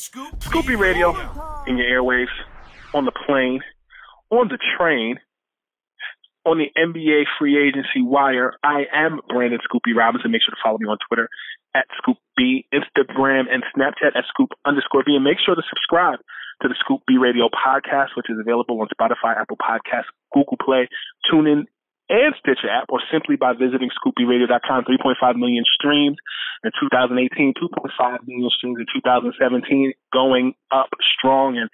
Scoop B Radio in your airwaves, on the plane, on the train, on the NBA free agency wire. I am Brandon Scoop B Robinson. Make sure to follow me on Twitter at Scoop B, Instagram, and Snapchat at Scoop underscore B. And make sure to subscribe to the Scoop B Radio podcast, which is available on Spotify, Apple Podcasts, Google Play, TuneIn, and Stitcher app, or simply by visiting ScoopBRadio.com. 3.5 million streams in 2018, 2.5 million streams in 2017, going up strong. And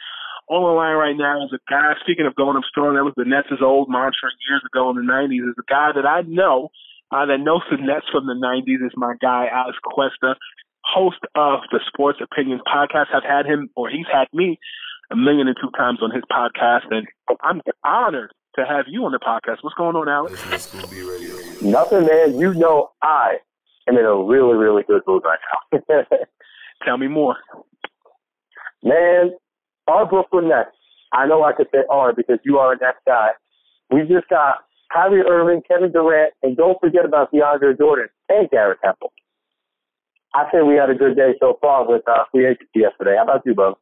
on the line right now is a guy, speaking of going up strong, that was the Nets' old mantra years ago in the 90s, is a guy that I know uh, that knows the Nets from the 90s is my guy, Alex Cuesta, host of the Sports Opinions podcast. I've had him, or he's had me, a million and two times on his podcast, and I'm honored to have you on the podcast. What's going on, Alex? Nothing, man. You know I am in a really, really good mood right now. Tell me more. man, our Brooklyn Nets. I know I could say R because you are a Nets guy. We just got Kyrie Irving, Kevin Durant, and don't forget about DeAndre Jordan and Garrett Temple. I say we had a good day so far with uh, free agency yesterday. How about you, Bo?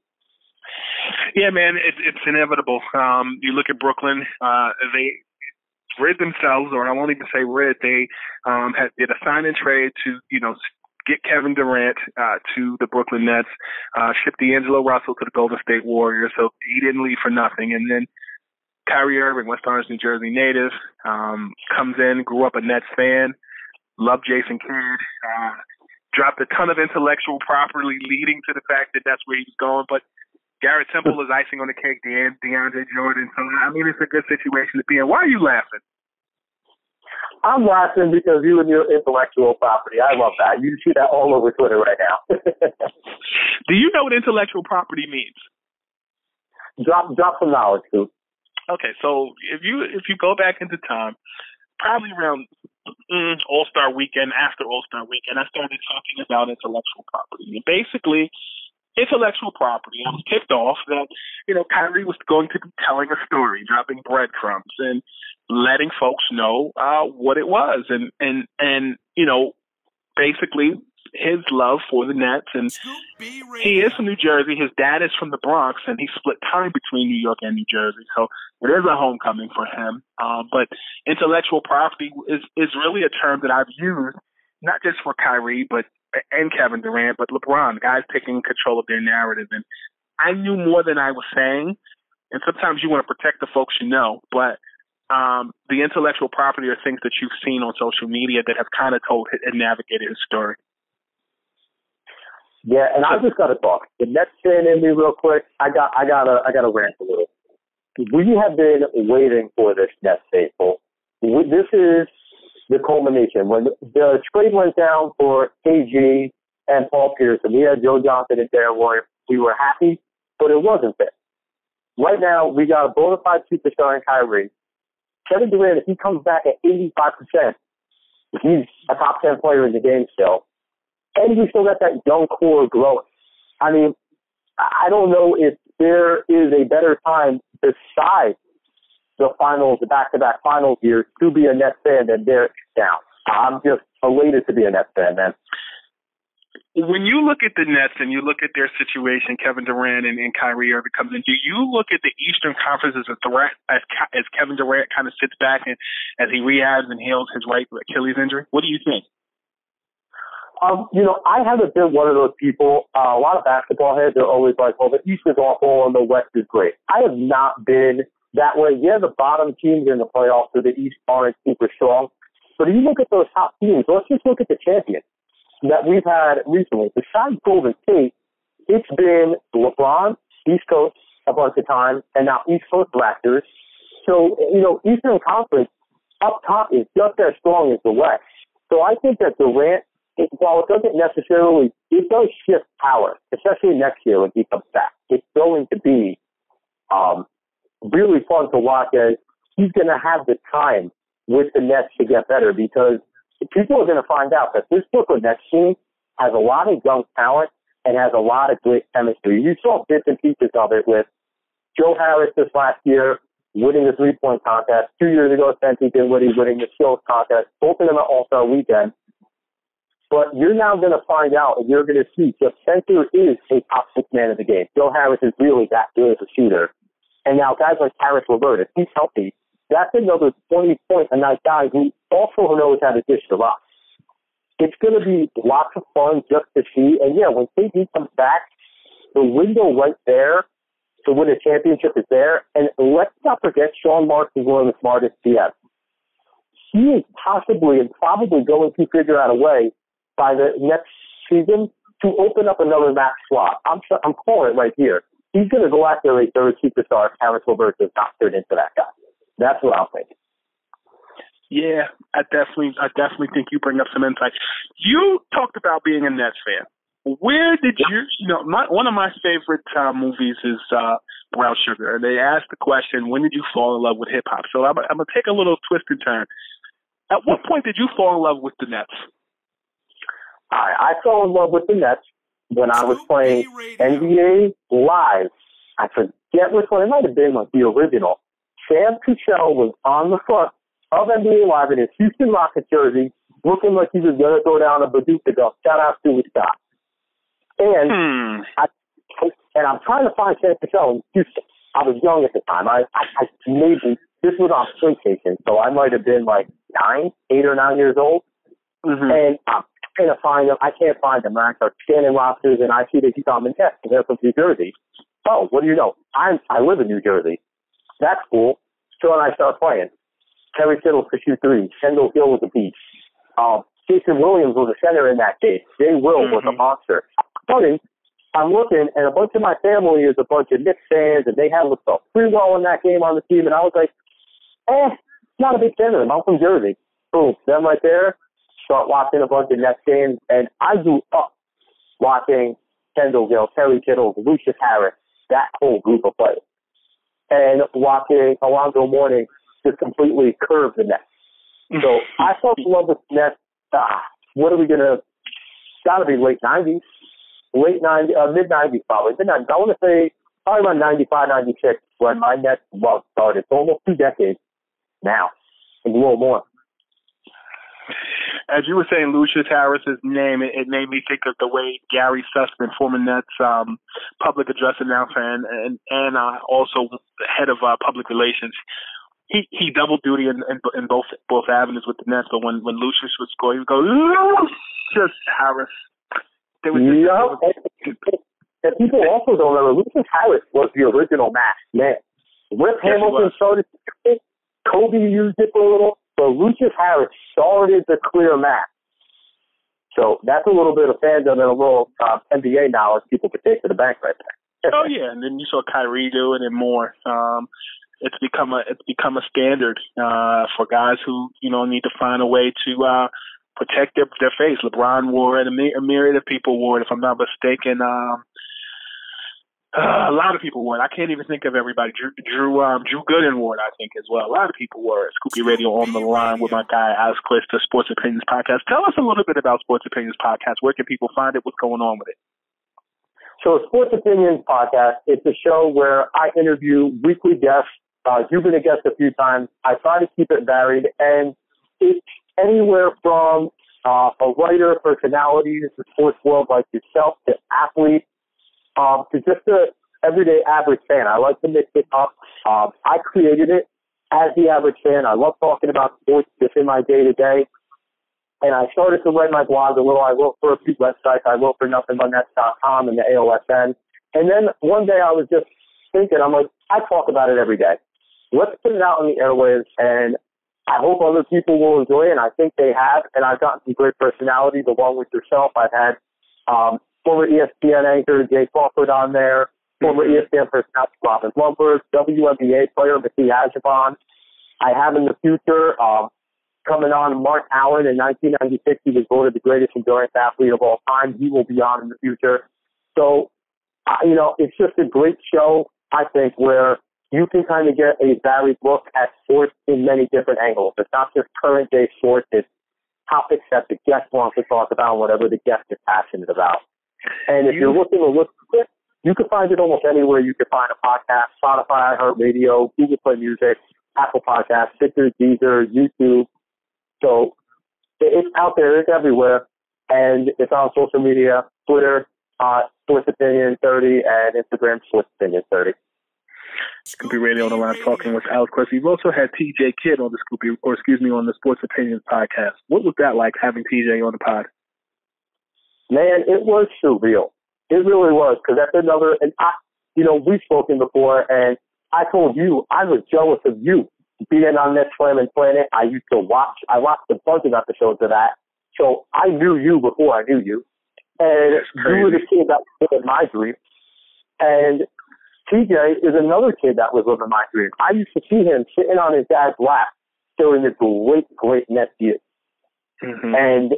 Yeah, man, it, it's inevitable. Um, you look at Brooklyn; uh, they rid themselves, or I won't even say rid. They um, had did a sign and trade to you know get Kevin Durant uh, to the Brooklyn Nets, uh, ship D'Angelo Russell to the Golden State Warriors. So he didn't leave for nothing. And then Kyrie Irving, West Orange, New Jersey native, um, comes in, grew up a Nets fan, loved Jason Kidd. Uh, dropped a ton of intellectual property leading to the fact that that's where he was going. But Garrett Temple is icing on the cake, De- DeAndre Jordan. So, I mean, it's a good situation to be in. Why are you laughing? I'm laughing because you and your intellectual property. I love that. You see that all over Twitter right now. Do you know what intellectual property means? drop, drop some knowledge, too. Okay, so if you if you go back into time, probably around mm, All Star Weekend, after All Star Weekend, I started talking about intellectual property. And basically, intellectual property. I was tipped off that you know Kyrie was going to be telling a story, dropping breadcrumbs, and letting folks know uh, what it was, and and and you know, basically his love for the Nets, and he is from New Jersey. His dad is from the Bronx, and he split time between New York and New Jersey. So it is a homecoming for him. Um, but intellectual property is is really a term that I've used not just for Kyrie, but and Kevin Durant, but LeBron, guys taking control of their narrative. And I knew more than I was saying. And sometimes you want to protect the folks you know, but um, the intellectual property are things that you've seen on social media that have kind of told and navigated his story. Yeah, and I just got to talk. The Nets fan in me, real quick. I got, I got to, I got to rant a little. We have been waiting for this Nets. We- This is the culmination. When the trade went down for KG and Paul and we had Joe Johnson and Deron Williams, we were happy, but it wasn't fair. Right now, we got a bona fide superstar in Kyrie. Kevin Durant, if he comes back at 85%, he's a top 10 player in the game still. and we still got that young core growing. I mean, I don't know if there is a better time besides the finals, the back-to-back finals years, to be a Nets fan than Derek now. I'm just elated to be a Nets fan, man. When you look at the Nets and you look at their situation, Kevin Durant and, and Kyrie Irving comes in. Do you look at the Eastern Conference as a threat as as Kevin Durant kind of sits back and as he rehabs and heals his right Achilles injury? What do you think? Um, you know, I haven't been one of those people. Uh, a lot of basketball heads are always like, "Well, the East is awful and the West is great." I have not been that way. Yeah, the bottom teams in the playoffs for the East aren't super strong, but if you look at those top teams, let's just look at the champions that we've had recently. Besides Golden State, it's been LeBron, East Coast a bunch of times, and now East Coast Raptors. So, you know, Eastern Conference up top is just as strong as the West. So I think that Durant, it, while it doesn't necessarily, it does shift power, especially next year when he comes back. It's going to be um, really fun to watch as he's going to have the time with the Nets to get better because people are going to find out that this Brooklyn Nets team has a lot of young talent and has a lot of great chemistry. You saw bits and pieces of it with Joe Harris this last year winning the three point contest. Two years ago, Spencer Dinwiddie winning the skills contest. Both of them at All Star Weekend. But you're now going to find out, and you're going to see that Spencer is a top six man of the game. Joe Harris is really that good as a shooter. And now guys like Caris LeVert, if he's healthy, that's another 20 point a night guy who also knows how to dish the rock. It's going to be lots of fun just to see. And yeah, when KD comes back, the window right there to win a championship is there. And let's not forget Sean Marks is one of the smartest GMs. He is possibly and probably going to figure out a way by the next season to open up another max slot. I'm I'm calling it right here. He's going to go after a third superstar. Caris LeVert does not turn into that guy. That's what I'm thinking. Yeah, I definitely, I definitely think you bring up some insight. You talked about being a Nets fan. Where did you, you know, my, one of my favorite uh, movies is uh, Brown Sugar, and they asked the question, when did you fall in love with hip hop? So I'm, I'm gonna take a little twist and turn. At what point did you fall in love with the Nets? I, I fell in love with the Nets when I was playing NBA Live. I forget which one. It might have been like the original. Sam Cassell was on the front of NBA Live in his Houston Rockets jersey, looking like he was going to throw down a bazooka go. Shout out to his Scott. And hmm. I and I'm trying to find Sam Cassell in Houston. I was young at the time. I, I, I maybe this was on PlayStation, so I might have been like nine, eight or nine years old. Mm-hmm. And I'm to find him. I can't find him. I start scanning rosters, and I see that he's on and they're from New Jersey. Oh, what do you know? I'm I live in New Jersey. That's cool. So and I start playing. Kerry Kittle for shoot three. Kendall Gill was a beast. Um, Jayson Williams was a center in that game. Jay Will mm-hmm. was a mm-hmm. monster. Funny, I'm looking, and a bunch of my family is a bunch of Knicks fans, and they had looked up pretty well in that game on the team, and I was like, eh, not a big fan of them. I'm from Jersey. Boom, them right there. Start watching a bunch of Nets games, and I grew up watching Kendall Gill, Kerry Kittle, Lucious Harris, that whole group of players and watching Alonzo Mourning just completely curve the net. So I fell in love with the net. Ah, what are we gonna? Got to be late '90s, late '90s, uh, mid '90s probably. Mid '90s. I want to say probably around '95, '96 when my net love started. It's almost two decades now, and a little more as you were saying, Lucious Harris's name, it, it made me think of the way Gary Sussman, former Nets um, public address announcer and and, and uh, also head of uh, public relations, he he double duty in, in in both both avenues with the Nets. But when when Lucious would score, he would go Lucious Harris. They would just, yeah. and people also don't remember Lucious Harris was the original match man. Rip yes, Hamilton started. Kobe used it for a little. So Lucious Harris started the clear map. So that's a little bit of fandom and a little uh, NBA knowledge people could take to the bank right there. oh yeah, and then you saw Kyrie do it more. Um, it's become a it's become a standard uh, for guys who you know need to find a way to uh, protect their their face. LeBron wore it, a, myriad of people wore it. If I'm not mistaken, um, Uh, a lot of people would. I can't even think of everybody. Drew, Drew, um, Drew Gooden would, I think, as well. A lot of people were. Scoop B Radio on the line with my guy Alex the Sports Opinions Podcast. Tell us a little bit about Sports Opinions Podcast. Where can people find it? What's going on with it? So, Sports Opinions Podcast, it's a show where I interview weekly guests. Uh, you've been a guest a few times. I try to keep it varied, and it's anywhere from uh, a writer, personality in the sports world like yourself, to athletes, um, to just a everyday average fan. I like to mix it up. Um, I created it as the average fan. I love talking about sports just in my day to day. And I started to write my blog a little. I wrote for a few websites. I wrote for nothingbutnets.com and the AOSN. And then one day I was just thinking, I'm like, I talk about it every day. Let's put it out on the airwaves and I hope other people will enjoy it, and I think they have. And I've gotten some great personalities along with yourself. I've had um, former ESPN anchor Jay Crawford on there, former. ESPN personality Robin Lundberg, WNBA player Missy Ajabon. I have in the future um, coming on Mark Allen in 1996. He was voted the greatest endurance athlete of all time. He will be on in the future. So, uh, you know, it's just a great show, I think, where you can kind of get a varied look at sports in many different angles. It's not just current day sports, it's topics that the guest wants to talk about, whatever the guest is passionate about. And if you, are looking to look for it, you can find it almost anywhere you can find a podcast, Spotify, iHeartRadio, Google Play Music, Apple Podcasts, Stitcher, Deezer, YouTube. So it's out there, it's everywhere. And it's on social media, Twitter, uh, Sports Opinion 30, and Instagram, Sports Opinion 30. Scoop B Radio on the line talking with Alex Quest. You've also had TJ Kidd on the Scoop B, or excuse me, on the Sports Opinions podcast. What was that like having TJ on the pod? Man, it was surreal. It really was because that's another. And I, you know, we've spoken before, and I told you I was jealous of you being on this Slamming Planet. I used to watch. I watched a bunch of episodes of that, so I knew you before I knew you, and you were the kid that was living my dream. And TJ is another kid that was living my dream. I used to see him sitting on his dad's lap during the great, great Nets years. Mm-hmm. And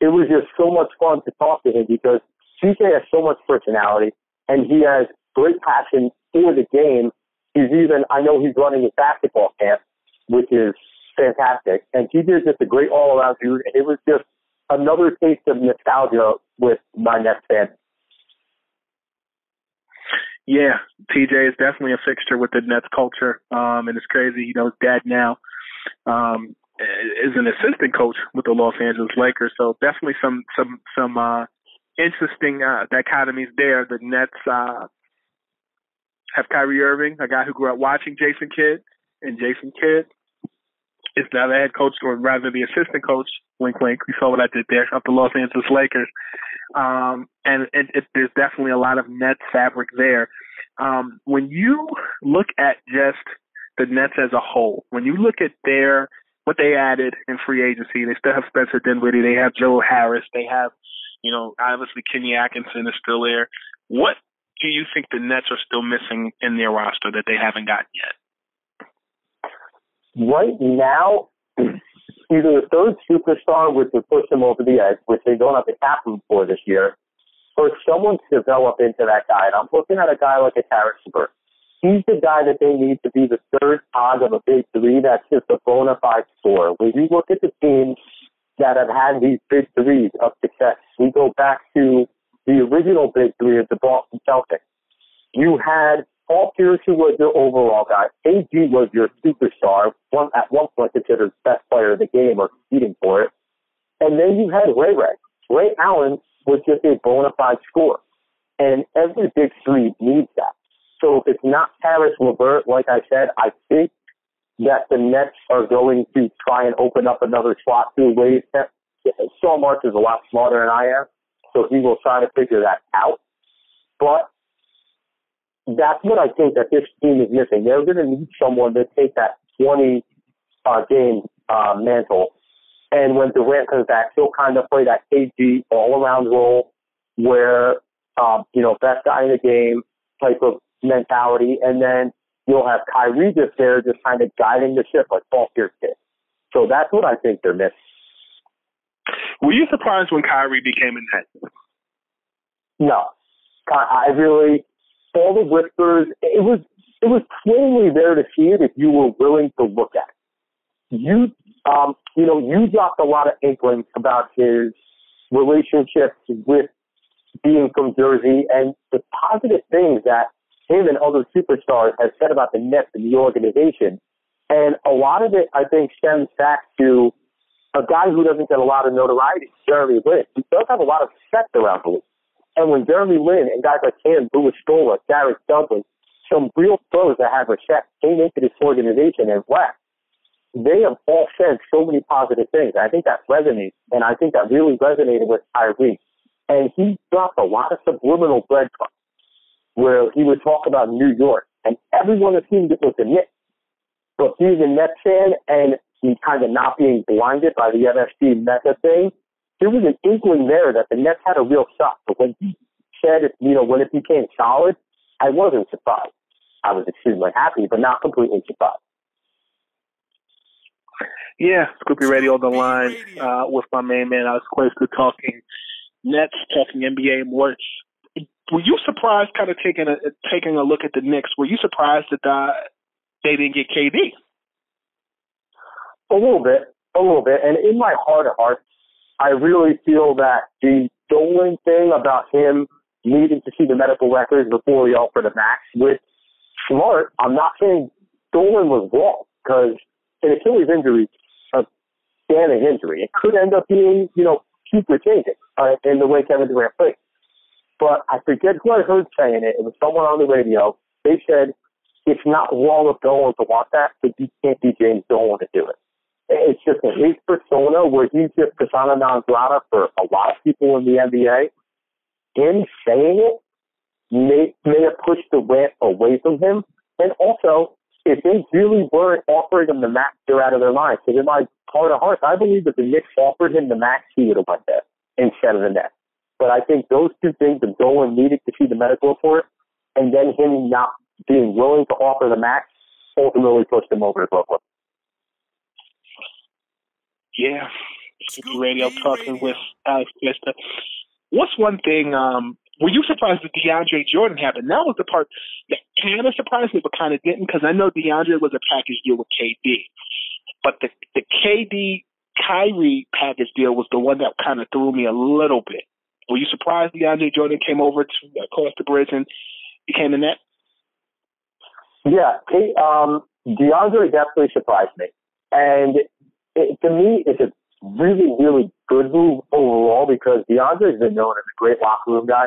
it was just so much fun to talk to him because TJ has so much personality and he has great passion for the game. He's even, I know he's running a basketball camp, which is fantastic. And TJ is just a great all around dude. And it was just another taste of nostalgia with my Nets fan. Yeah, TJ is definitely a fixture with the Nets culture, um, and it's crazy. You know, his dad now um, is an assistant coach with the Los Angeles Lakers, so definitely some some some uh, interesting uh, dichotomies there. The Nets uh, have Kyrie Irving, a guy who grew up watching Jason Kidd, and Jason Kidd is now the head coach, or rather the assistant coach. Wink, wink. You saw what I did there of the Los Angeles Lakers. Um, and it, it, there's definitely a lot of Nets fabric there. Um, when you look at just the Nets as a whole, when you look at their what they added in free agency, they still have Spencer Dinwiddie, they have Joe Harris, they have, you know, obviously Kenny Atkinson is still there. What do you think the Nets are still missing in their roster that they haven't gotten yet? right now, either the third superstar, which would push them over the edge, which they don't have the cap room for this year, or someone to develop into that guy. And I'm looking at a guy like a Harrisburg. He's the guy that they need to be the third cog of a big three that's just a bona fide scorer. When you look at the teams that have had these big threes of success, we go back to the original big three of the Boston Celtics. You had Paul Pierce, who was your overall guy. KG was your superstar, one at one point considered best player of the game or competing for it. And then you had Ray Ray. Ray Allen was just a bona fide scorer. And every big three needs that. So if it's not Caris LeVert, like I said, I think that the Nets are going to try and open up another slot through ways. Sean Marks is a lot smarter than I am, so he will try to figure that out. But that's what I think that this team is missing. They're going to need someone to take that 20 uh, game uh, mantle. And when Durant comes back, he'll kind of play that KG all around role where, um, you know, best guy in the game type of mentality. And then you'll have Kyrie just there, just kind of guiding the ship like Paul Pierce did. So that's what I think they're missing. Were you surprised when Kyrie became a net? No. I really, all the whispers, it was it was plainly there to see it if you were willing to look at it. You um, you know, you dropped a lot of inklings about his relationships with being from Jersey and the positive things that him and other superstars have said about the Nets and the organization. And a lot of it, I think, stems back to a guy who doesn't get a lot of notoriety, Jeremy Lin. He does have a lot of respect around the league. And when Jeremy Lin and guys like him, Luis Scola, Garrett Douglas, some real pros that have respect came into this organization and left, they have all said so many positive things. I think that resonates, and I think that really resonated with Kyrie. And he dropped a lot of subliminal breadcrumbs where he would talk about New York, and everyone assumed it was the Knicks. But he's a Nets fan, and he kind of not being blinded by the MSG meta thing, there was an inkling there that the Nets had a real shot. But when he said, you know, when it became solid, I wasn't surprised. I was extremely happy, but not completely surprised. Yeah, Scoop B Radio on the line uh, with my main man Alex Cuesta talking Nets, talking NBA more. Were you surprised, kind of taking a taking a look at the Knicks? Were you surprised that uh, they didn't get KD? A little bit, a little bit, and in my heart of hearts, I really feel that the Dolan thing about him needing to see the medical records before he offered a max with Smart, I'm not saying Dolan was wrong because an Achilles injury, a damning injury, it could end up being, you know, super changing uh, in the way Kevin Durant plays. But I forget who I heard saying it. It was someone on the radio. They said it's not wrong of Dolan to want that, but you can't be James Dolan to do it. It's just his persona where he's just persona non grata for a lot of people in the NBA. Him saying it may may have pushed Durant away from him. And also, if they really weren't offering him the max, they're out of their minds. Because in my heart of hearts, I believe that the Knicks offered him the max, he would have went there instead of the Nets. But I think those two things, the Dolan needing to see the medical report, and then him not being willing to offer the max, ultimately pushed him over to Brooklyn. Yeah. Scoop B Radio talking with Alex Cuesta. What's one thing, um, were you surprised that DeAndre Jordan happened? That was the part that kind of surprised me, but kind of didn't, because I know DeAndre was a package deal with KD. But the, the KD Kyrie package deal was the one that kind of threw me a little bit. Were you surprised DeAndre Jordan came over to across the bridge and became the net? Yeah, he, um, DeAndre definitely surprised me. And it, to me, it's a really, really good move overall because DeAndre's been known as a great locker room guy.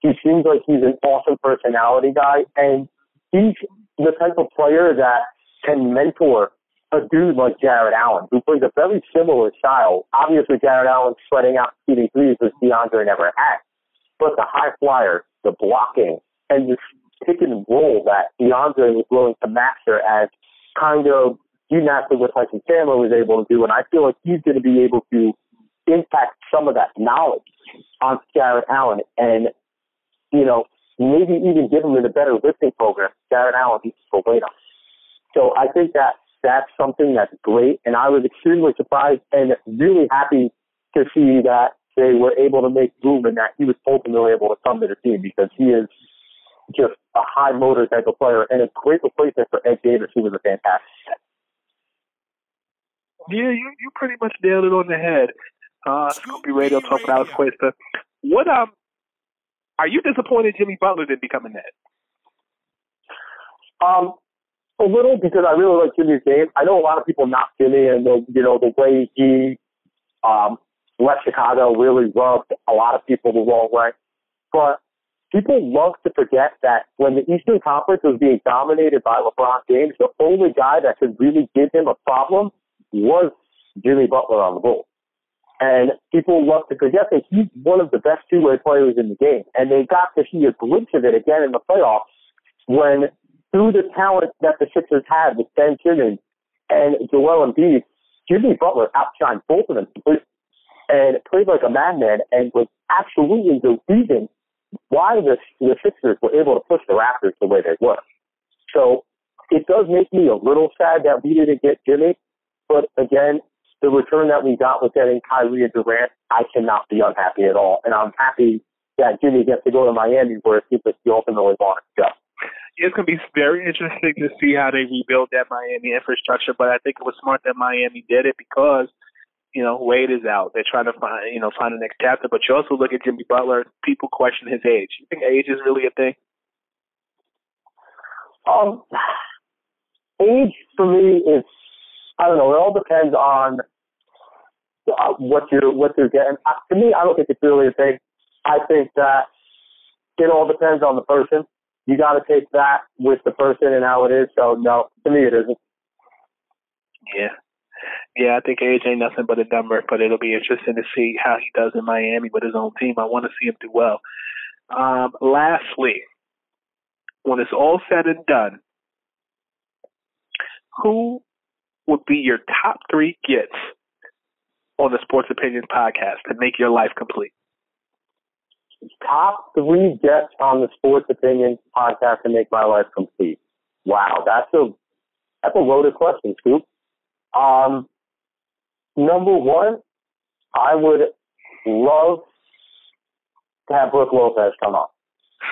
He seems like he's an awesome personality guy, and he's the type of player that can mentor a dude like Jarrett Allen, who plays a very similar style. Obviously, Jarrett Allen sweating out shooting threes, which DeAndre never had. But the high flyer, the blocking, and the pick and roll that DeAndre was willing to master as kind of gymnastic with Tyson Chandler was able to do, and I feel like he's going to be able to impact some of that knowledge on Jarrett Allen, and you know maybe even give him a better lifting program. Jarrett Allen needs to weight on. So I think that that's something that's great, and I was extremely surprised and really happy to see that they were able to make room and that he was ultimately able to come to the team because he is just a high motor type of player and a great replacement for Ed Davis, who was a fantastic. Yeah, you you pretty much nailed it on the head. Uh, Scoop B Radio talking Alex Cuesta. What um, are you disappointed Jimmy Butler didn't become a net? Um, a little because I really like Jimmy's game. I know a lot of people knock Jimmy and the you know the way he um left Chicago really rubbed a lot of people the wrong way. But people love to forget that when the Eastern Conference was being dominated by LeBron James, the only guy that could really give him a problem was Jimmy Butler on the Bulls. And people love to forget that he's one of the best two-way players in the game. And they got to see a glimpse of it again in the playoffs when, through the talent that the Sixers had with Ben Simmons and Joel Embiid, Jimmy Butler outshined both of them and played like a madman and was absolutely the reason why the, the Sixers were able to push the Raptors the way they were. So it does make me a little sad that we didn't get Jimmy, but again, the return that we got with getting Kyrie and Durant, I cannot be unhappy at all. And I'm happy that Jimmy gets to go to Miami where it seems like he ultimately wants to go. It's going to be very interesting to see how they rebuild that Miami infrastructure, but I think it was smart that Miami did it because you know, Wade is out. They're trying to find, you know, find the next captain. But you also look at Jimmy Butler. People question his age. You think age is really a thing? Um, age for me is, I don't know. It all depends on uh, what you're what you're getting. Uh, to me, I don't think it's really a thing. I think that it all depends on the person. You got to take that with the person and how it is. So no, to me, it isn't. Yeah, yeah, I think age ain't nothing but a number, but it'll be interesting to see how he does in Miami with his own team. I want to see him do well. Um, lastly, when it's all said and done, who would be your top three gets on the Sports Opinions podcast to make your life complete? Top three gets on the Sports Opinion podcast to make my life complete. Wow, that's a that's a loaded question, Scoop. Um, number one, I would love to have Brooke Lopez come on.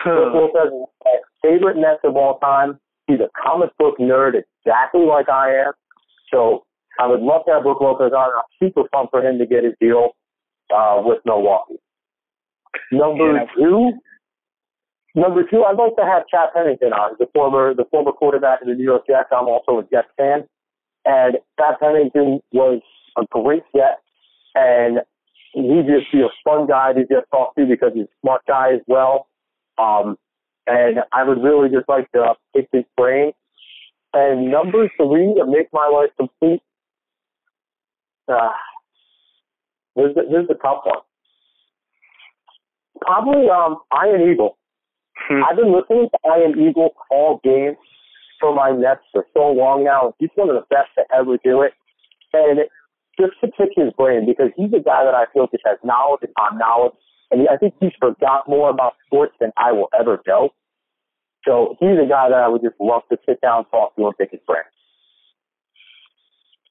Brooke Lopez is my favorite Nets of all time. He's a comic book nerd exactly like I am. So I would love to have Brooke Lopez on. I'm super pumped for him to get his deal uh, with Milwaukee. Number two, number two, I'd like to have Chad Pennington on, the former the former quarterback of the New York Jets. I'm also a Jets fan. And Chad Pennington was a great get, and he'd just be a fun guy to just talk to because he's a smart guy as well. Um, and I would really just like to pick his brain. And number three, to make my life complete, uh, this, this is a tough one. Probably um, Ian Eagle. Hmm. I've been listening to Ian Eagle call games for my Nets for so long now. He's one of the best to ever do it. And just to pick his brain because he's a guy that I feel just has knowledge upon knowledge. And I think he's forgot more about sports than I will ever know. So he's a guy that I would just love to sit down, talk to, and pick his brain.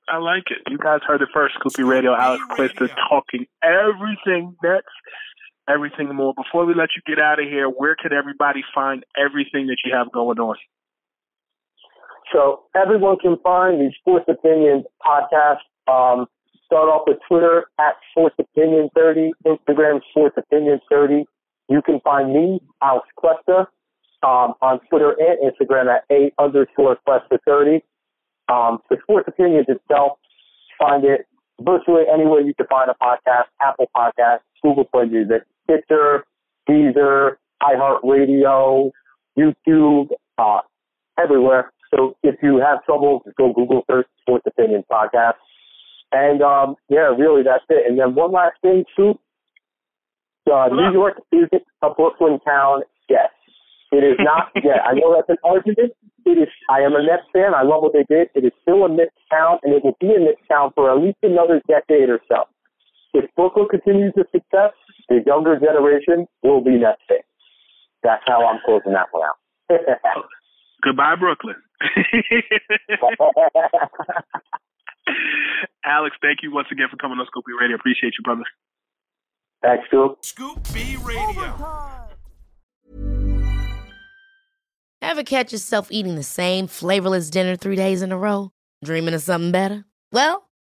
I like it. You guys heard it first. Scoop B Radio, Alex Cuesta talking everything Nets, everything more. Before we let you get out of here, where can everybody find everything that you have going on? So everyone can find the Sports Opinion podcast. Um, start off with Twitter at Sports Opinion 30, Instagram Sports Opinion 30. You can find me, Alex Cuesta, um, on Twitter and Instagram at A underscore Cuesta 30. Um, the Sports Opinions itself, find it virtually anywhere you can find a podcast, Apple Podcast, Google Play Music, Stitcher, Deezer, iHeartRadio, YouTube, uh, everywhere. So if you have trouble, just go Google search Sports Opinion Podcast. And um, yeah, really, that's it. And then one last thing, too. Uh, New York isn't a Brooklyn town Yes, It is not yet. I know that's an argument. It is. I am a Nets fan. I love what they did. It is still a Knicks town, and it will be a Knicks town for at least another decade or so. If Brooklyn continues to success, the younger generation will be Nets fans. That's how I'm closing that one out. Goodbye, Brooklyn. Alex, thank you once again for coming on Scoop B Radio. Appreciate you, brother. Thanks, Scoop. Scoop B Radio. Ever catch yourself eating the same flavorless dinner three days in a row? Dreaming of something better? Well,